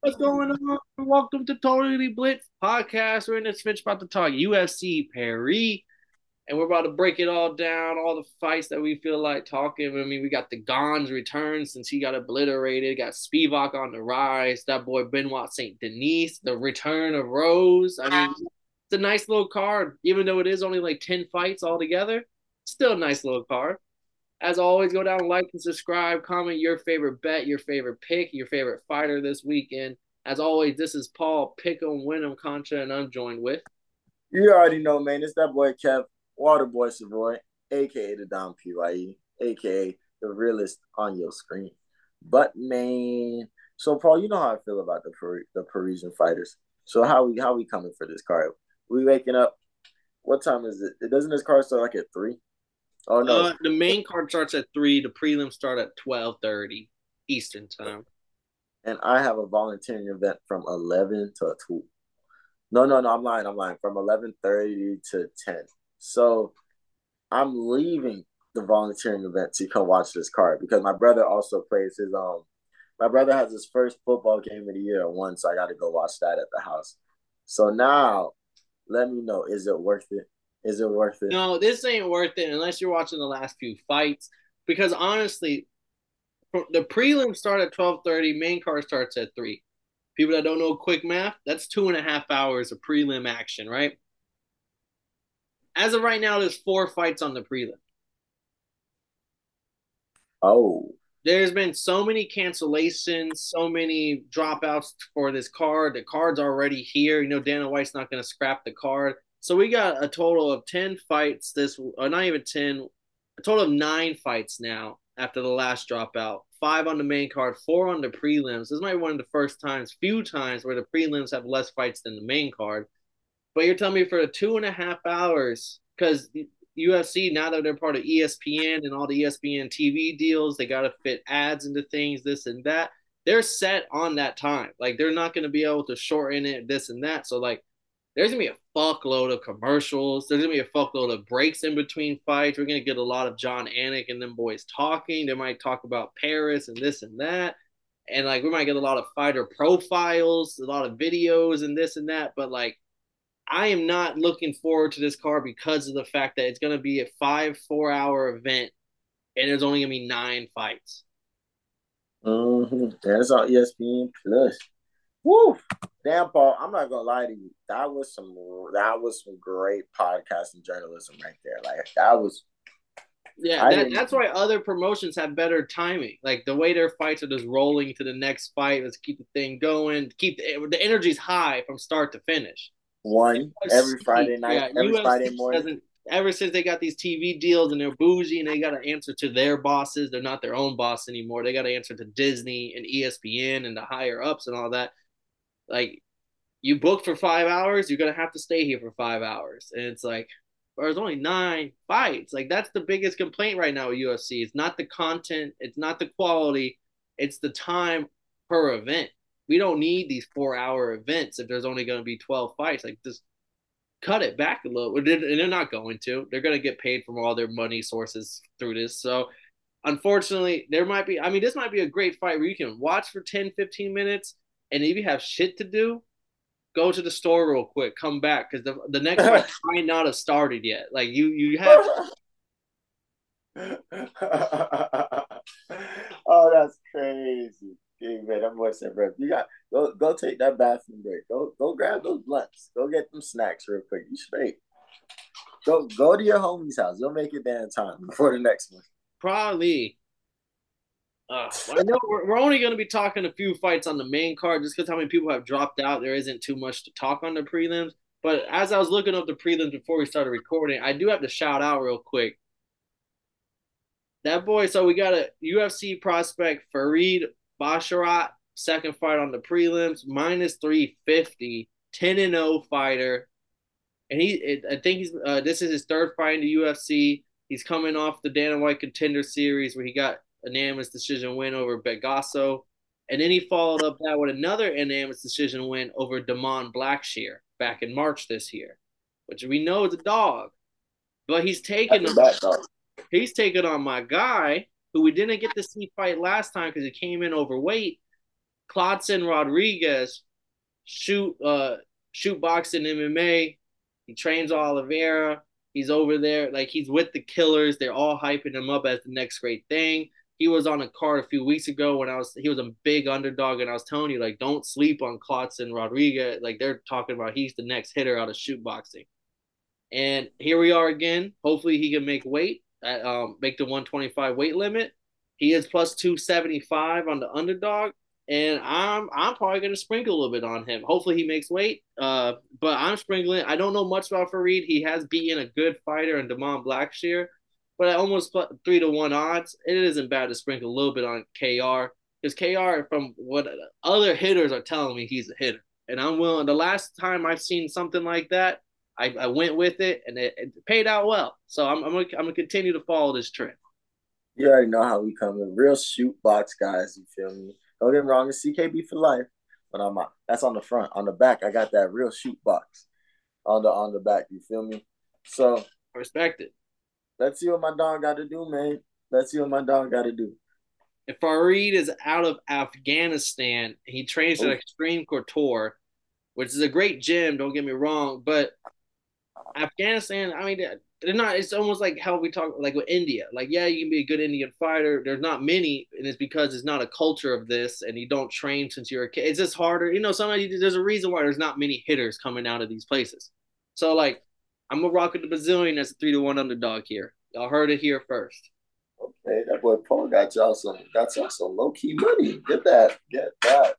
What's going on? Welcome to Totally Blitz podcast. We're in this bitch about to talk UFC Paris, and we're about to break it all down, all the fights that we feel like talking. I mean, we got the Gane's return since he got obliterated. Got Spivac on the rise. That boy Benoit Saint Denis, the return of Rose. I mean, it's a nice little card, even though it is only like ten fights altogether. Still a nice little card. As always, go down, like and subscribe, comment your favorite bet, your favorite pick, your favorite fighter this weekend. As always, this is Paul Pick'em Win'em Contra, and I'm joined with. You already know, man. It's that boy Kev, Waterboy Savoy, aka the Dom Pye, aka the realist on your screen. But man, so Paul, you know how I feel about the the Parisian fighters. So how we how we coming for this card? We waking up. What time is it? It doesn't this card start like at three? Oh no. Uh, the main card starts at three. The prelims start at twelve thirty Eastern time. And I have a volunteering event from eleven to two. No, no, no. I'm lying. I'm lying. From eleven thirty to ten. So I'm leaving the volunteering event to come watch this card because my brother also plays his um. My brother has his first football game of the year once. So I got to go watch that at the house. So now, let me know: is it worth it? Is it worth it? No, this ain't worth it unless you're watching the last few fights. Because honestly, the prelims start at twelve thirty. Main card starts at three. People that don't know quick math, that's two and a half hours of prelim action, right? As of right now, there's four fights on the prelim. Oh. There's been so many cancellations, so many dropouts for this card. The card's already here. You know, Dana White's not going to scrap the card. So we got a total of 10 fights this or not even 10, a total of 9 fights now after the last dropout. 5 on the main card, 4 on the prelims. This might be one of the first times, few times where the prelims have less fights than the main card. But you're telling me for two and a half hours, because UFC now that they're part of ESPN and all the ESPN TV deals, they got to fit ads into things, this and that. They're set on that time. Like they're not going to be able to shorten it, this and that. So like there's gonna be a fuckload of commercials. There's gonna be a fuckload of breaks in between fights. We're gonna get a lot of Jon Anik and them boys talking. They might talk about Paris and this and that. And like we might get a lot of fighter profiles, a lot of videos and this and that. But like I am not looking forward to this card because of the fact that it's gonna be a five, four hour event and there's only gonna be nine fights. Mm-hmm. That's on ESPN Plus. Woo! Damn, Paul. I'm not gonna lie to you. That was some. That was some great podcasting journalism right there. Like that was. Yeah, that, that's why other promotions have better timing. Like the way their fights are just rolling to the next fight. Let's keep the thing going. Keep the, the energy's high from start to finish. One every Friday night, yeah, every UFC Friday morning. Ever since they got these TV deals and they're bougie and they got to answer to their bosses, they're not their own boss anymore. They got to answer to Disney and ESPN and the higher ups and all that like you booked for five hours, you're gonna have to stay here for five hours. And it's like, there's only nine fights. Like that's the biggest complaint right now with UFC. It's not the content, it's not the quality, it's the time per event. We don't need these four hour events if there's only gonna be 12 fights. Like just cut it back a little. And they're not going to. They're gonna get paid from all their money sources through this. So unfortunately, there might be I mean, this might be a great fight where you can watch for 10, 15 minutes and if you have shit to do, go to the store real quick, come back because the the next one might not have started yet. Like you you have. oh, that's crazy. Hey, man, I'm watching, bro. You got go go take that bathroom break. Go go grab those blunts. Go get them snacks real quick. You straight. Go go to your homie's house. You'll make it there in time before the next one. Probably. Uh, I know we're, we're only going to be talking a few fights on the main card just because how many people have dropped out. There isn't too much to talk on the prelims. But as I was looking up the prelims before we started recording, I do have to shout out real quick. That boy, so we got a UFC prospect, Farid Basharat, second fight on the prelims, minus 350, 10 and 0 fighter. And he, I think he's, uh, this is his third fight in the UFC. He's coming off the Dana White Contender Series where he got unanimous decision win over Begosso. And then he followed up that with another unanimous decision win over Damon Blackshear back in March this year, which we know is a dog. But he's taken on, he's taken on my guy, who we didn't get to see fight last time because he came in overweight. Kleydson Rodrigues shoot uh shoot boxing MMA. He trains Oliveira. He's over there, like he's with the killers. They're all hyping him up as the next great thing. He was on a card a few weeks ago when I was he was a big underdog, and I was telling you, like, don't sleep on Kleydson Rodrigues. Like they're talking about he's the next hitter out of shoot boxing. And here we are again. Hopefully he can make weight at um make the 125 weight limit. He is plus 275 on the underdog and I'm I'm probably gonna sprinkle a little bit on him. Hopefully he makes weight. Uh, but I'm sprinkling. I don't know much about Farid. He has beaten a good fighter in Damon Blackshear, but at almost three to one odds, it isn't bad to sprinkle a little bit on KR because KR, from what other hitters are telling me, he's a hitter, and I'm willing. The last time I've seen something like that, I, I went with it, and it, it paid out well. So I'm I'm gonna, I'm gonna continue to follow this trend. You already know how we come in, real shoot box guys. You feel me? Don't get me wrong, it's CKB for life. But I'm that's on the front. On the back, I got that real shoot box on the on the back. You feel me? So respect it. Let's see what my dog got to do, man. Let's see what my dog got to do. If Farid is out of Afghanistan, he trains at oh. Extreme Couture, which is a great gym. Don't get me wrong, but Afghanistan. I mean, they're not. It's almost like how we talk, like with India. Like, yeah, you can be a good Indian fighter. There's not many, and it's because it's not a culture of this, and you don't train since you're a kid. It's just harder. You know, sometimes you, there's a reason why there's not many hitters coming out of these places. So, like, I'm gonna rock with the Brazilian as a three to one underdog here. Y'all heard it here first. Okay, that boy Paul got y'all some got y'all some low key money. Get that, get that.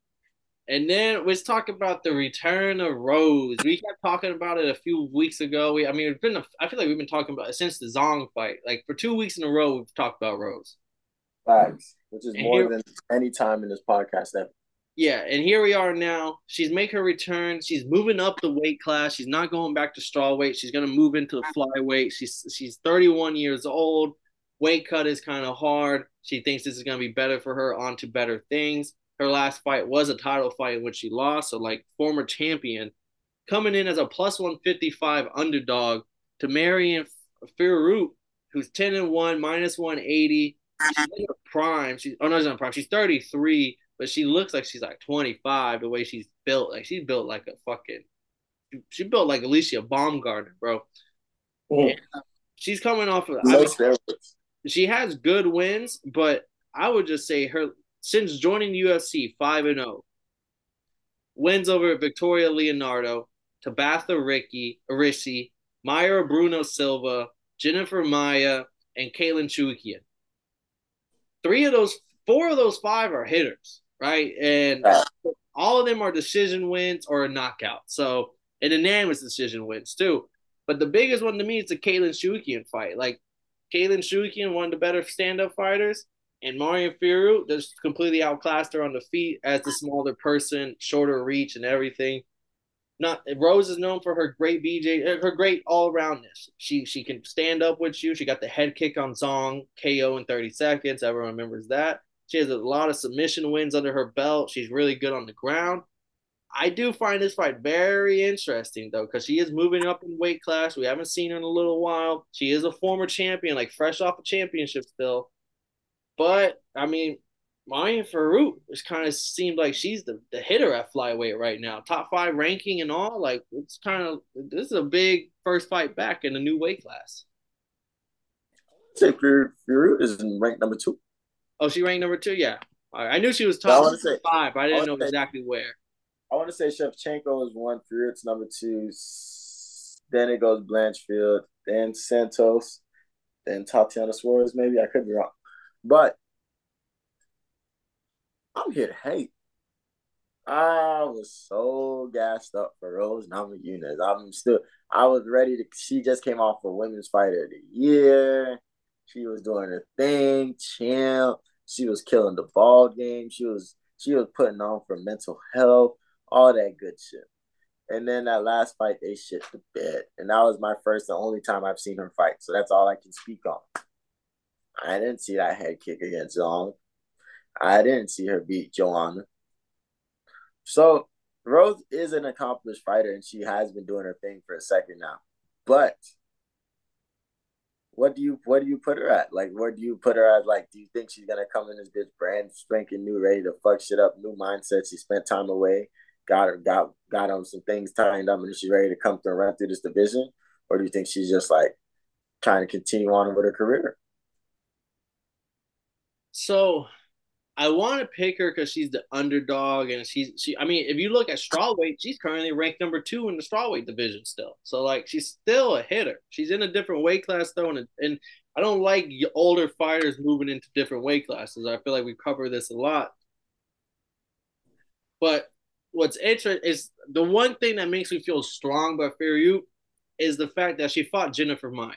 And then let's talk about the return of Rose. We kept talking about it a few weeks ago. We, I mean, it's been. A, I feel like we've been talking about it since the Zhang fight. Like for two weeks in a row, we've talked about Rose. Facts, which is and more here, than any time in this podcast ever. Yeah, and here we are now. She's make her return. She's moving up the weight class. She's not going back to straw weight. She's gonna move into the flyweight. She's she's 31 years old. Weight cut is kind of hard. She thinks this is gonna be better for her onto better things her last fight was a title fight in which she lost. So, like, former champion coming in as a plus 155 underdog to Manon Fiorot, who's 10 and 1, minus 180. She's in her prime. She's, oh, no, she's not prime. She's 33, but she looks like she's like 25 the way she's built. Like, she's built like a fucking, she built like Alycia Baumgardner, bro. Mm. she's coming off of, I mean, she has good wins, but I would just say her since joining UFC 5 and 0. Wins over Victoria Leonardo, Tabatha Ricci, Arisi, Mayra Bueno Silva, Jennifer Maia, and Katlyn Chookagian. Three of those, four of those five are hitters, right? And all of them are decision wins or a knockout. So, an unanimous decision wins too. But the biggest one to me is the Katlyn Chookagian fight. Like, Katlyn Chookagian, one of the better stand up fighters. And Manon Fiorot just completely outclassed her on the feet as the smaller person, shorter reach and everything. Not Rose is known for her great BJ, uh, her great all roundness. She she can stand up with you. She got the head kick on Zhang KO in 30 seconds. Everyone remembers that. She has a lot of submission wins under her belt. She's really good on the ground. I do find this fight very interesting though, because she is moving up in weight class. We haven't seen her in a little while. She is a former champion, like fresh off a championship still. But I mean, Manon Fiorot just kind of seemed like she's the, the hitter at flyweight right now. Top five ranking and all. Like it's kind of this is a big first fight back in a new weight class. I Say Fiorot is in ranked number two. Oh, she ranked number two. Yeah, I knew she was top say, five, but I didn't I know say, exactly where. I want to say Shevchenko is one, Fiorot's number two. Then it goes Blanchfield, then Santos, then Tatiana Suarez. Maybe I could be wrong. But I'm here to hate. I was so gassed up for Rose Namajunas. I'm still, I was ready to. She just came off for Women's Fighter of the Year. She was doing her thing, champ. She was killing the ball game. She was, she was putting on for mental health, all that good shit. And then that last fight, they shit the bed, and that was my first and only time I've seen her fight. So that's all I can speak on. I didn't see that head kick against Zhang. I didn't see her beat Joanna. So Rose is an accomplished fighter and she has been doing her thing for a second now. But what do you what do you put her at? Like, where do you put her at? Like, do you think she's gonna come in this bitch brand spanking new, ready to fuck shit up, new mindset? She spent time away, got her got got on some things tightened up, and she's ready to come through and run through this division, or do you think she's just like trying to continue on with her career? So I want to pick her because she's the underdog, and she's she. I mean, if you look at strawweight, she's currently ranked number two in the strawweight division still. So like, she's still a hitter. She's in a different weight class though, and and I don't like older fighters moving into different weight classes. I feel like we cover this a lot. But what's interesting is the one thing that makes me feel strong about Fiorot is the fact that she fought Jennifer Maia,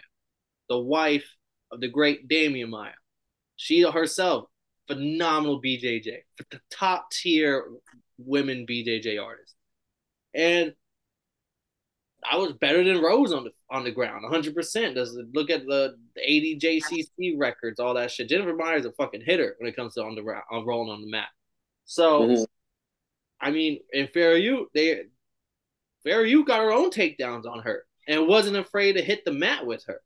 the wife of the great Demian Maia. She herself phenomenal BJJ, the top tier women BJJ artist, and I was better than Rose on the on the ground, 100. percent Does look at the, the ADCC records, all that shit. Jennifer Maia's a fucking hitter when it comes to on the on rolling on the mat. So, mm-hmm. I mean, in Fiorot, they Fiorot got her own takedowns on her and wasn't afraid to hit the mat with her.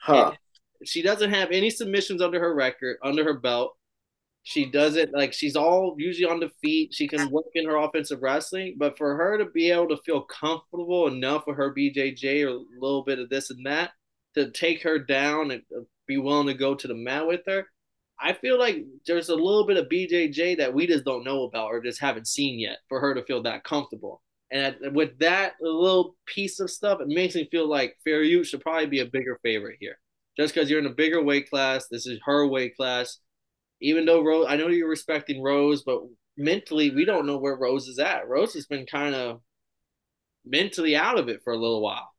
Huh. And she doesn't have any submissions under her record, under her belt. She does it like she's all usually on the feet. She can work in her offensive wrestling, but for her to be able to feel comfortable enough with her BJJ or a little bit of this and that to take her down and uh, be willing to go to the mat with her, I feel like there's a little bit of BJJ that we just don't know about or just haven't seen yet for her to feel that comfortable. And with that little piece of stuff, it makes me feel like Fiorot should probably be a bigger favorite here. Just because you're in a bigger weight class, this is her weight class even though Rose, I know you're respecting Rose, but mentally, we don't know where Rose is at. Rose has been kind of mentally out of it for a little while.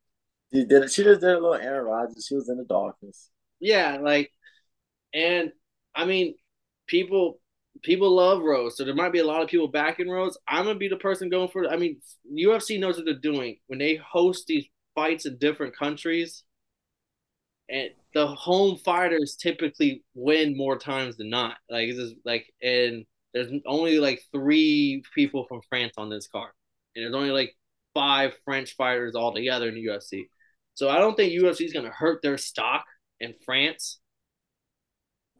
She did. She just did a little Aaron Rodgers. She was in the darkness. Yeah, like, and I mean, people people love Rose, so there might be a lot of people backing Rose. I'm gonna be the person going for. I mean, UFC knows what they're doing when they host these fights in different countries, and the home fighters typically win more times than not. Like it's just like and there's only like three people from France on this card, and there's only like five French fighters altogether in the UFC. So I don't think UFC is going to hurt their stock in France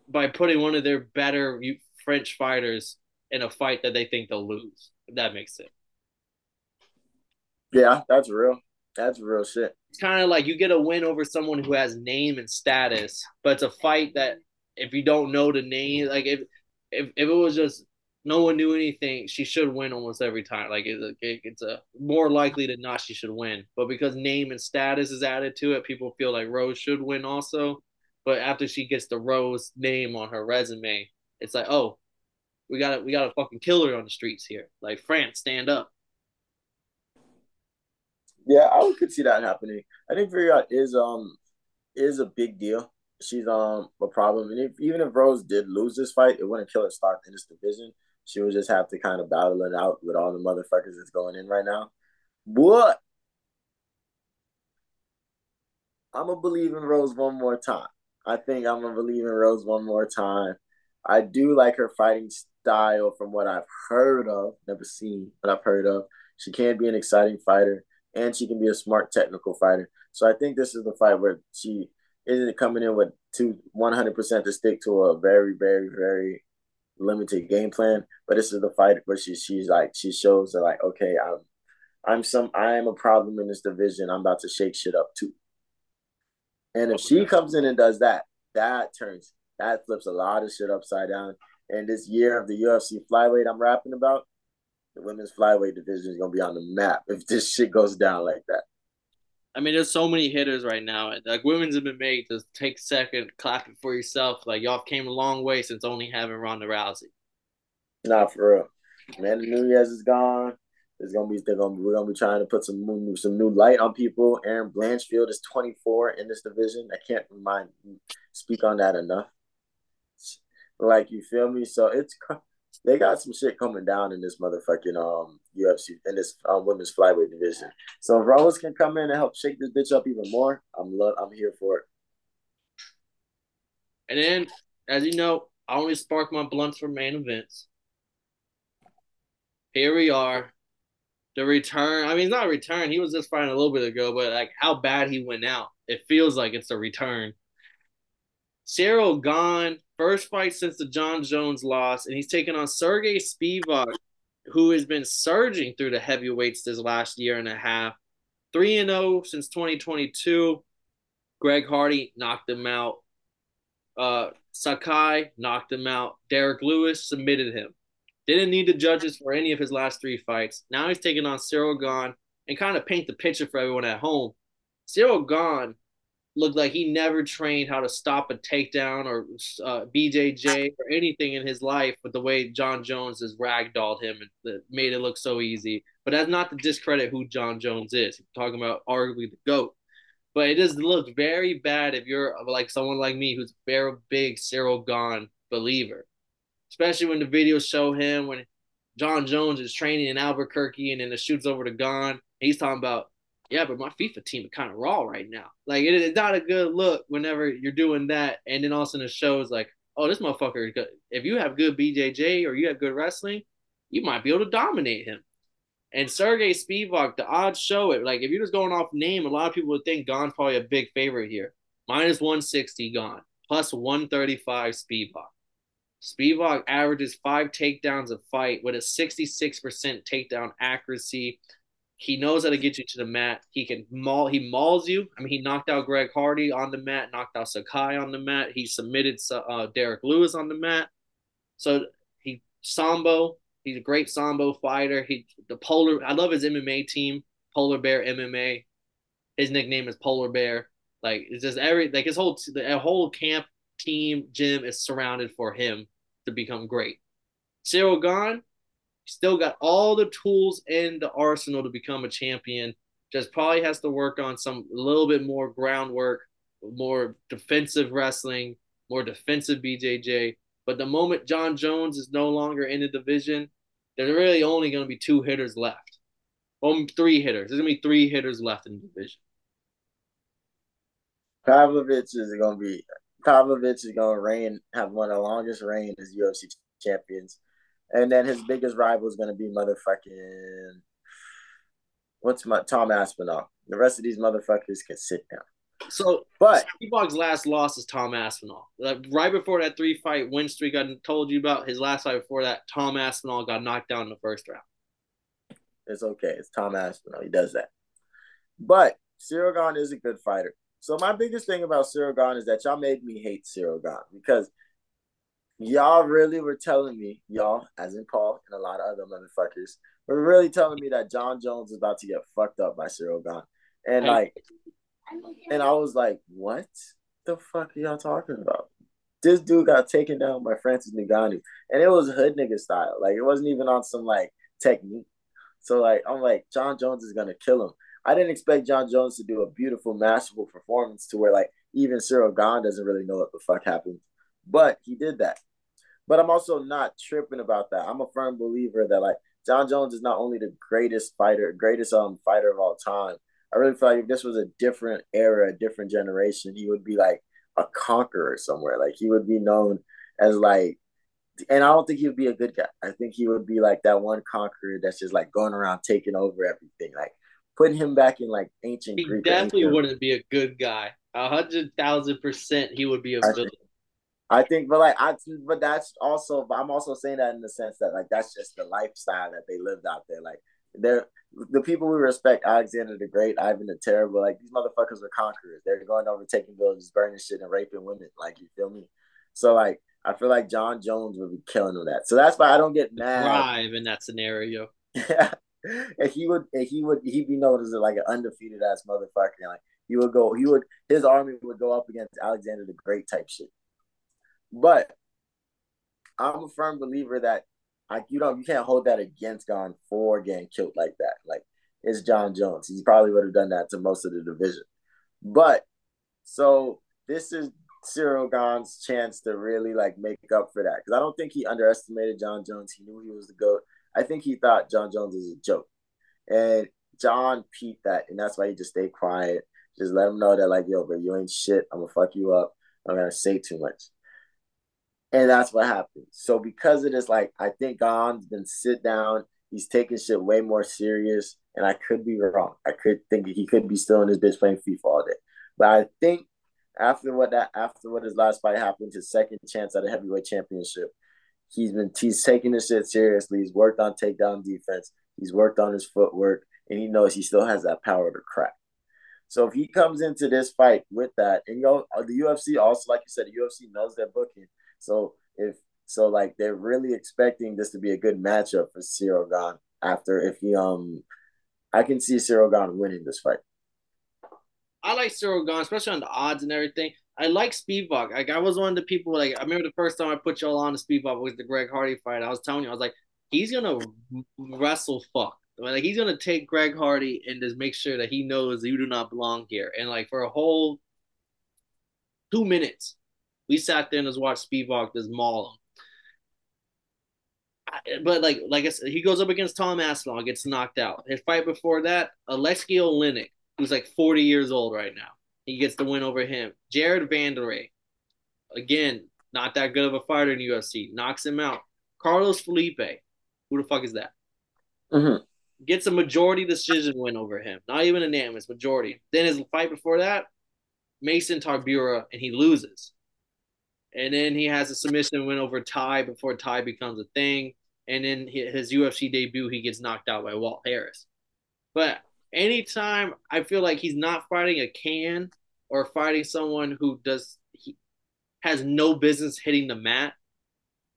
by putting one of their better French fighters in a fight that they think they'll lose. If that makes sense. Yeah, that's real. That's real shit. It's kind of like you get a win over someone who has name and status, but it's a fight that if you don't know the name, like if if, if it was just no one knew anything, she should win almost every time. Like it's a, it's a more likely than not she should win. But because name and status is added to it, people feel like Rose should win also. But after she gets the Rose name on her resume, it's like, oh, we got to we got to fucking killer on the streets here. Like France, stand up. Yeah, I could see that happening. I think Fiorot is um is a big deal. She's um a problem, and if, even if Rose did lose this fight, it wouldn't kill her stock in this division. She would just have to kind of battle it out with all the motherfuckers that's going in right now. But I'm gonna believe in Rose one more time. I think I'm gonna believe in Rose one more time. I do like her fighting style from what I've heard of, never seen, but I've heard of. She can be an exciting fighter and she can be a smart technical fighter. So I think this is the fight where she isn't coming in with two one hundred percent to stick to a very, very, very limited game plan. But this is the fight where she she's like she shows that like, okay, I'm I'm some I am a problem in this division. I'm about to shake shit up too. And if oh, she comes in and does that, that turns that flips a lot of shit upside down. And this year of the UFC flyweight I'm rapping about, the women's flyweight division is gonna be on the map if this shit goes down like that. I mean, there's so many hitters right now. Like women's have been made to take second, clap it for yourself. Like y'all came a long way since only having Ronda Rousey. Nah, for real. Amanda Nunes is gone. There's gonna be they're gonna we're gonna be trying to put some new, some new light on people. Erin Blanchfield is 24 in this division. I can't remind speak on that enough. Like you feel me? So it's they got some shit coming down in this motherfucking um UFC in this um, women's flyweight division. So if can come in and help shake this bitch up even more, I'm lo- I'm here for it. And then, as you know, I only spark my blunts for main events. Here we are. The return. I mean, it's not return. He was just fighting a little bit ago, but like how bad he went out. It feels like it's a return Ciryl Gane, first fight since the Jon Jones loss, and he's taking on Serghei Spivac, who has been surging through the heavyweights this last year and a half. 3 and 0 since 2022. Greg Hardy knocked him out. Uh, Sakai knocked him out. Derrick Lewis submitted him. Didn't need the judges for any of his last three fights. Now he's taking on Ciryl Gane and kind of paint the picture for everyone at home. Ciryl Gane looked like he never trained how to stop a takedown or uh, BJJ or anything in his life but the way Jon Jones has ragdolled him and made it look so easy. But that's not to discredit who Jon Jones is. We're talking about arguably the GOAT. But it just looks very bad if you're like someone like me who's a very big Ciryl Gane believer. Especially when the videos show him when Jon Jones is training in Albuquerque and then the shoots over to Gane. He's talking about yeah, but my FIFA team is kind of raw right now. Like it is not a good look whenever you're doing that, and then all of a sudden it shows like, oh, this motherfucker. If you have good BJJ or you have good wrestling, you might be able to dominate him. And Serghei Spivac, the odds show it. Like if you're just going off name, a lot of people would think Gane's probably a big favorite here. Minus 160 Gane, plus 135 Spivac. Spivac averages five takedowns a fight with a 66% takedown accuracy. He knows how to get you to the mat. He can maul. He mauls you. I mean, he knocked out Greg Hardy on the mat, knocked out Sakai on the mat. He submitted uh, Derrick Lewis on the mat. So he sambo. He's a great sambo fighter. He the polar. I love his MMA team, Polar Bear MMA. His nickname is Polar Bear. Like it's just every like his whole the whole camp team gym is surrounded for him to become great. Ciryl Gane, still got all the tools in the arsenal to become a champion. Just probably has to work on some a little bit more groundwork, more defensive wrestling, more defensive BJJ. But the moment Jon Jones is no longer in the division, there's really only going to be two hitters left. Um, three hitters. There's going to be three hitters left in the division. Pavlovich is going to be Pavlovich is going to reign, have one of the longest reign as UFC champions and then his biggest rival is going to be motherfucking what's my Tom Aspinall. The rest of these motherfuckers can sit down. So, but Spivac's last loss is Tom Aspinall. Like, right before that three fight win streak I told you about, his last fight before that, Tom Aspinall got knocked down in the first round. It's okay. It's Tom Aspinall. He does that. But Gane is a good fighter. So my biggest thing about Gane is that y'all made me hate Gane because y'all really were telling me, y'all, as in Paul and a lot of other motherfuckers, were really telling me that Jon Jones is about to get fucked up by Ciryl Gane. And like, and I was like, what the fuck are y'all talking about? This dude got taken down by Francis Ngannou, and it was hood nigga style. Like, it wasn't even on some like technique. So like, I'm like, Jon Jones is gonna kill him. I didn't expect Jon Jones to do a beautiful, masterful performance to where like even Ciryl Gane doesn't really know what the fuck happened. But he did that. But I'm also not tripping about that. I'm a firm believer that like Jon Jones is not only the greatest fighter, greatest um fighter of all time. I really feel like if this was a different era, a different generation, he would be like a conqueror somewhere. Like he would be known as like and I don't think he would be a good guy. I think he would be like that one conqueror that's just like going around taking over everything. Like putting him back in like ancient he Greek. definitely wouldn't be a good guy. A hundred thousand percent he would be a villain. I think, but like I, but that's also, but I'm also saying that in the sense that like that's just the lifestyle that they lived out there. Like they're the people we respect, Alexander the Great, Ivan the Terrible. Like these motherfuckers were conquerors. They're going over taking villages, burning shit, and raping women. Like you feel me? So like I feel like Jon Jones would be killing them that. So that's why I don't get mad. Thrive in that scenario. Yeah, and he would, he would, he'd be known as like an undefeated ass motherfucker. Like he would go, he would, his army would go up against Alexander the Great type shit. But I'm a firm believer that like you don't you can't hold that against Gane for getting killed like that. Like it's Jon Jones. He probably would have done that to most of the division. But so this is Ciryl Gane's chance to really like make up for that. Because I don't think he underestimated Jon Jones. He knew he was the GOAT. I think he thought Jon Jones was a joke. And John peeped that, and that's why he just stayed quiet. Just let him know that, like, yo, but you ain't shit. I'm gonna fuck you up. I'm gonna say too much. And that's what happened. So because of this, like I think Gane's been sit down. He's taking shit way more serious. And I could be wrong. I could think he could be still in his bitch playing FIFA all day. But I think after what that after what his last fight happened, his second chance at a heavyweight championship. He's been he's taking this shit seriously. He's worked on takedown defense. He's worked on his footwork, and he knows he still has that power to crack. So if he comes into this fight with that, and you know, the UFC also, like you said, the UFC knows their booking. So if so, like they're really expecting this to be a good matchup for Ciryl Gane after if he um, I can see Ciryl Gane winning this fight. I like Ciryl Gane, especially on the odds and everything. I like Spivac. Like I was one of the people like I remember the first time I put y'all on the Spivac was the Greg Hardy fight. I was telling you, I was like, he's gonna wrestle fuck. Like he's gonna take Greg Hardy and just make sure that he knows you do not belong here. And like for a whole two minutes, we sat there and just watched Spivac just maul him but like like I said, he goes up against Tom Aspinall, gets knocked out. His fight before that, Alexei Oleinik, who's like 40 years old right now. He gets the win over him. Jared Vanderaa, again, not that good of a fighter in UFC, knocks him out. Carlos Felipe, who the fuck is that? Mm-hmm. Gets a majority decision win over him. Not even a unanimous majority. Then his fight before that, Marcin Tybura, and he loses. And then he has a submission win over Tai before Tai becomes a thing. And then his UFC debut, he gets knocked out by Walt Harris. But anytime I feel like he's not fighting a can or fighting someone who does he has no business hitting the mat,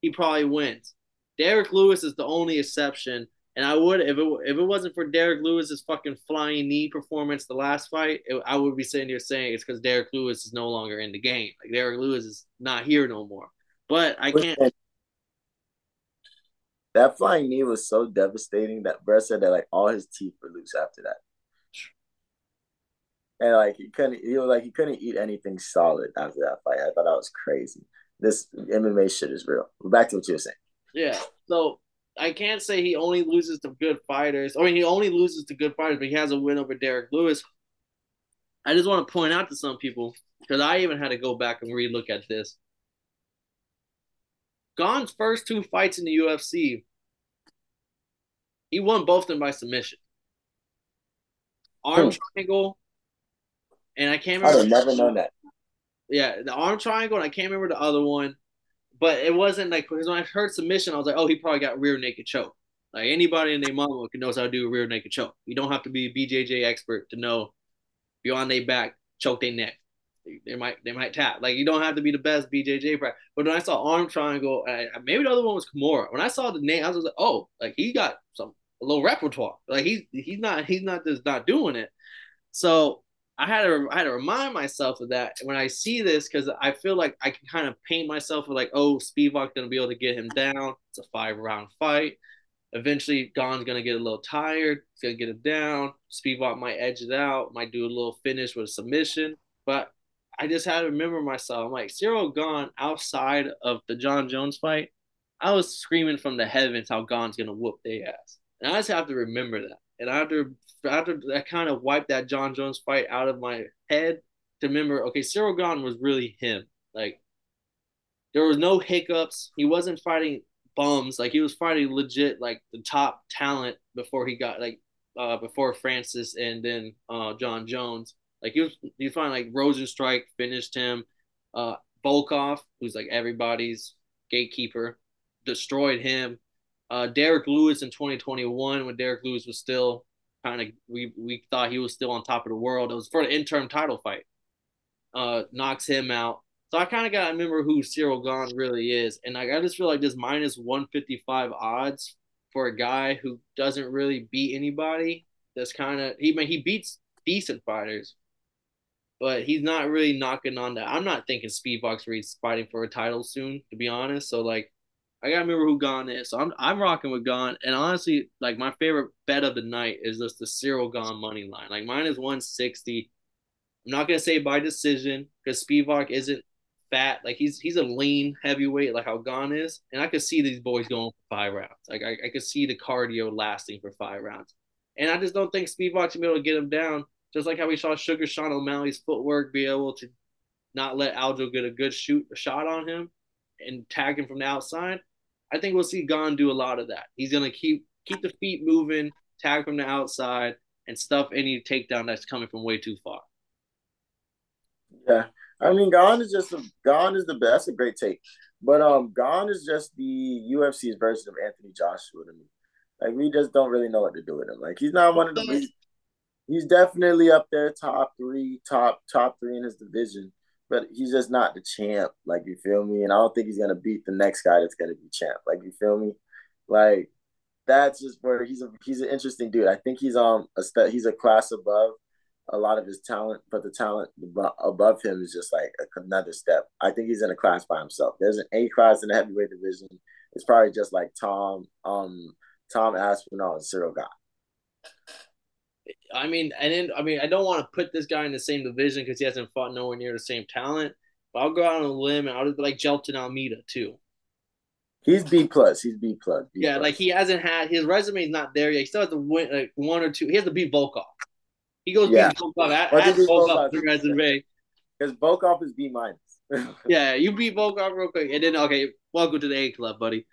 he probably wins. Derrick Lewis is the only exception and I would if it if it wasn't for Derrick Lewis's fucking flying knee performance the last fight, it, I would be sitting here saying it's because Derrick Lewis is no longer in the game. Like Derrick Lewis is not here no more. But I can't. That flying knee was so devastating that Brett said that like all his teeth were loose after that. And like he couldn't, he was like he couldn't eat anything solid after that fight. I thought that was crazy. This MMA shit is real. Back to what you were saying. Yeah. So I can't say he only loses to good fighters. I mean, he only loses to good fighters, but he has a win over Derrick Lewis. I just want to point out to some people because I even had to go back and relook at this. Gane's first two fights in the UFC, he won both of them by submission. Arm hmm. triangle, and I can't remember. I've never known that. Yeah, the arm triangle, and I can't remember the other one but it wasn't like because when I heard submission, I was like, oh, he probably got rear naked choke. Like anybody in their mama knows how to do a rear naked choke. You don't have to be a BJJ expert to know you're on their back, choke their neck. They might they might tap. Like you don't have to be the best BJJ practice. But when I saw arm triangle, I, maybe the other one was Kimura. When I saw the name, I was like, oh, like he got some a little repertoire. Like he's he's not he's not just not doing it. So I had to I had to remind myself of that when I see this because I feel like I can kind of paint myself with like, oh, Spivac gonna be able to get him down. It's a five round fight. Eventually, Gane's gonna get a little tired. He's gonna get him down. Spivac might edge it out, might do a little finish with a submission. But I just had to remember myself. I'm like Ciryl Gane outside of the Jon Jones fight. I was screaming from the heavens how Gane's gonna whoop their ass, and I just have to remember that. And I have to after I kind of wiped that Jon Jones fight out of my head to remember, okay, Ciryl Gane was really him. Like there was no hiccups. He wasn't fighting bums. Like he was fighting legit like the top talent before he got like uh before Francis and then uh Jon Jones. Like he was he fighting like Rozenstruik finished him. Uh Volkov, who's like everybody's gatekeeper, destroyed him. Uh Derrick Lewis in 2021 when Derrick Lewis was still kind of we we thought he was still on top of the world. It was for the interim title fight. Uh, knocks him out. So I kind of got to remember who Ciryl Gane really is, and like I just feel like this minus one fifty five odds for a guy who doesn't really beat anybody. That's kind of he I mean, he beats decent fighters, but he's not really knocking on that. I'm not thinking Speedbox Reed's fighting for a title soon, to be honest. So like I gotta remember who Gane is. So I'm I'm rocking with Gane. And honestly, like my favorite bet of the night is just the Ciryl Gane money line. Like mine is 160. I'm not gonna say by decision because Spivac isn't fat. Like he's he's a lean heavyweight, like how Gane is. And I could see these boys going for five rounds. Like I, I could see the cardio lasting for five rounds. And I just don't think Spivac should be able to get him down. Just like how we saw Sugar Sean O'Malley's footwork be able to not let Aljo get a good shoot a shot on him and tag him from the outside. I think we'll see Gane do a lot of that. He's gonna keep keep the feet moving, tag from the outside, and stuff any takedown that's coming from way too far. Yeah, I mean, Gane is just a, Gane is the best. That's a great take. But um, Gane is just the UFC's version of Anthony Joshua to me. Like we just don't really know what to do with him. Like he's not one of the. He's, he's definitely up there, top three, top top three in his division. But he's just not the champ. Like you feel me? And I don't think he's gonna beat the next guy that's gonna be champ. Like you feel me? Like that's just where he's a he's an interesting dude. I think he's um a st- he's a class above a lot of his talent, but the talent above him is just like another step. I think he's in a class by himself. There's an A class in the heavyweight division. It's probably just like Tom, um, Tom Aspinall and Ciryl Gane. I mean, and then I mean, I don't want to put this guy in the same division because he hasn't fought nowhere near the same talent. But I'll go out on a limb and I'll just like Jailton Almeida too. He's B plus. He's B plus. B yeah, plus. like he hasn't had his resume is not there yet. He still has to win like one or two. He has to beat Volkov. He goes yeah. beat Volkov at, at Volkov the resume. Because Volkov is B minus. yeah, you beat Volkov real quick, and then okay, welcome to the A club, buddy.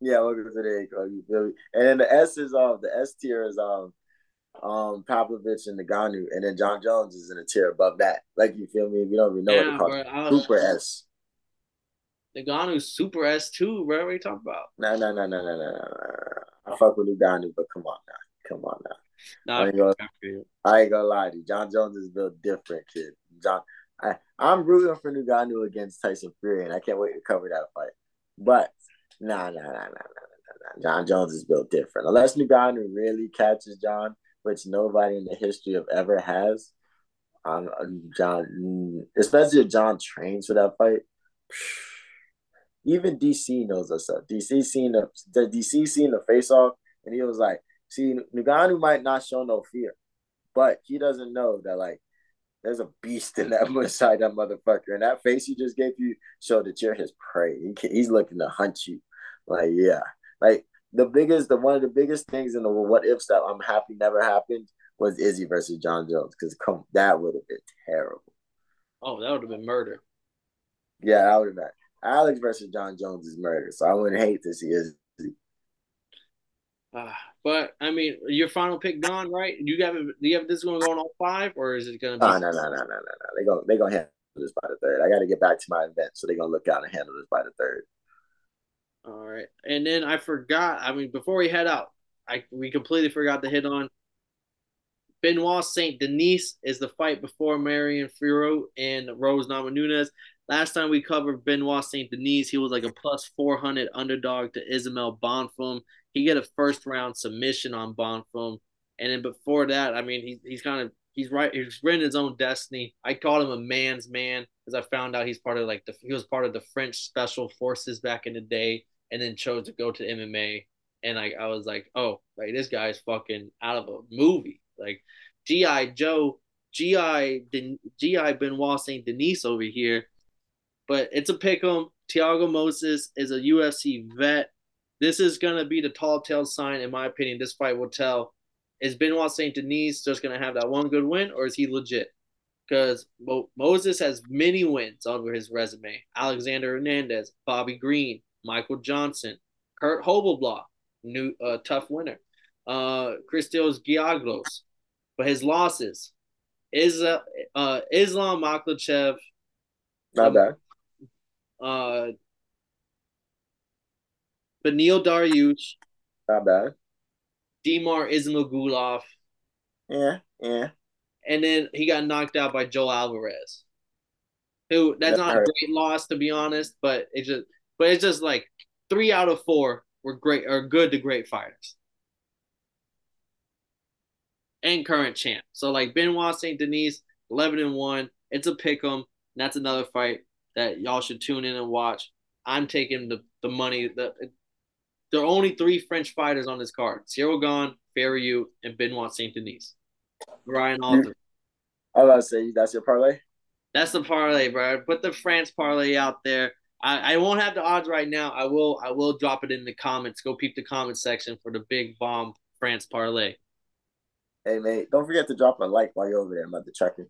Yeah, welcome to the A club. You feel me? And then the S is um the S tier is um um Pavlovich and Ngannou, and then Jon Jones is in a tier above that. Like you feel me? We don't even know yeah, what to call it. Super S. Ngannou Super S too, bro. What are you talking about? No, no, no, no, no, no, no. I fuck with Ngannou, but come on now. Come on now. Nah, I, ain't gonna, I ain't gonna lie to you. Jon Jones is built different, kid. John, I, I'm rooting for Ngannou against Tyson Fury, and I can't wait to cover that fight. But nah, nah, nah, nah, nah, nah, nah. Jon Jones is built different. Unless Ngannou really catches John, which nobody in the history of ever has. Um, John, especially if John trains for that fight. Even DC knows us up. DC seen the, the DC seen the face off, and he was like, "See, Ngannou might not show no fear, but he doesn't know that like there's a beast in that inside that motherfucker, and that face he just gave you showed that you're his prey. He he's looking to hunt you. Like yeah, like the biggest, the one of the biggest things in the what if that I'm happy never happened was Izzy versus Jon Jones because come that would have been terrible. Oh, that would have been murder. Yeah, that would have been. Alex versus Jon Jones is murder, so I wouldn't hate to see Izzy. Uh, but I mean, your final pick gone, right? You have do you have this one going on five, or is it going to be? Oh, no, no, no, no, no, no. They go, they gonna handle this by the third. I got to get back to my event, so they're gonna look out and handle this by the third. All right, and then I forgot. I mean, before we head out, I we completely forgot to hit on Benoit Saint Denis is the fight before Manon Fiorot and Rose Namajunas. Last time we covered Benoit Saint Denis, he was like a plus 400 underdog to Ismael Bonfim. He get a first round submission on Bonfim. And then before that, I mean, he, he's kind of he's right. He's written his own destiny. I called him a man's man because I found out he's part of like the he was part of the French special forces back in the day, and then chose to go to MMA. And I I was like, oh, like this guy's fucking out of a movie. Like GI Joe, GI GI Benoit Saint Denis over here. But it's a pick 'em. Thiago Moses is a UFC vet. This is gonna be the tall tale sign, in my opinion. This fight will tell is Benoit Saint Denis just to have that one good win, or is he legit? Because Mo- Moses has many wins over his resume. Alexander Hernandez, Bobby Green, Michael Johnson, Kurt Holobaugh, new uh, tough winner, uh, Christos Giagos. But his losses is uh, uh, Islam Makhachev. Not bad. Uh, Beneil Dariush. Not bad. Damir Ismagulov. Yeah, yeah. And then he got knocked out by Joe Alvarez. Who that's that not hurt. a great loss to be honest, but it's just but it's just like three out of four were great or good to great fighters. And current champ. So like Benoit Saint Denis, eleven and one. It's a pick 'em. That's another fight that y'all should tune in and watch. I'm taking the the money. The there are only three French fighters on this card: Ciryl Gane, Fiorot, and Benoit Saint Denis. Ryan Alter. I was about to say that's your parlay. That's the parlay, bro. Put the France parlay out there. I, I won't have the odds right now. I will I will drop it in the comments. Go peep the comment section for the big bomb France parlay. Hey mate, don't forget to drop a like while you're over there. I'm about to check it.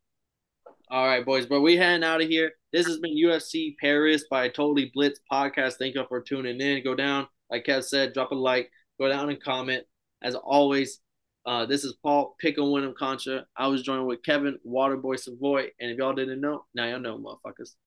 All right, boys, but we heading out of here. This has been UFC Paris by Totally Blitz podcast. Thank you for tuning in. Go down, like Kev said, drop a like, go down and comment. As always, Uh, this is Paul Pick Pickle Winham Concha. I was joined with Kevin Waterboy Savoy. And if y'all didn't know, now y'all know, motherfuckers.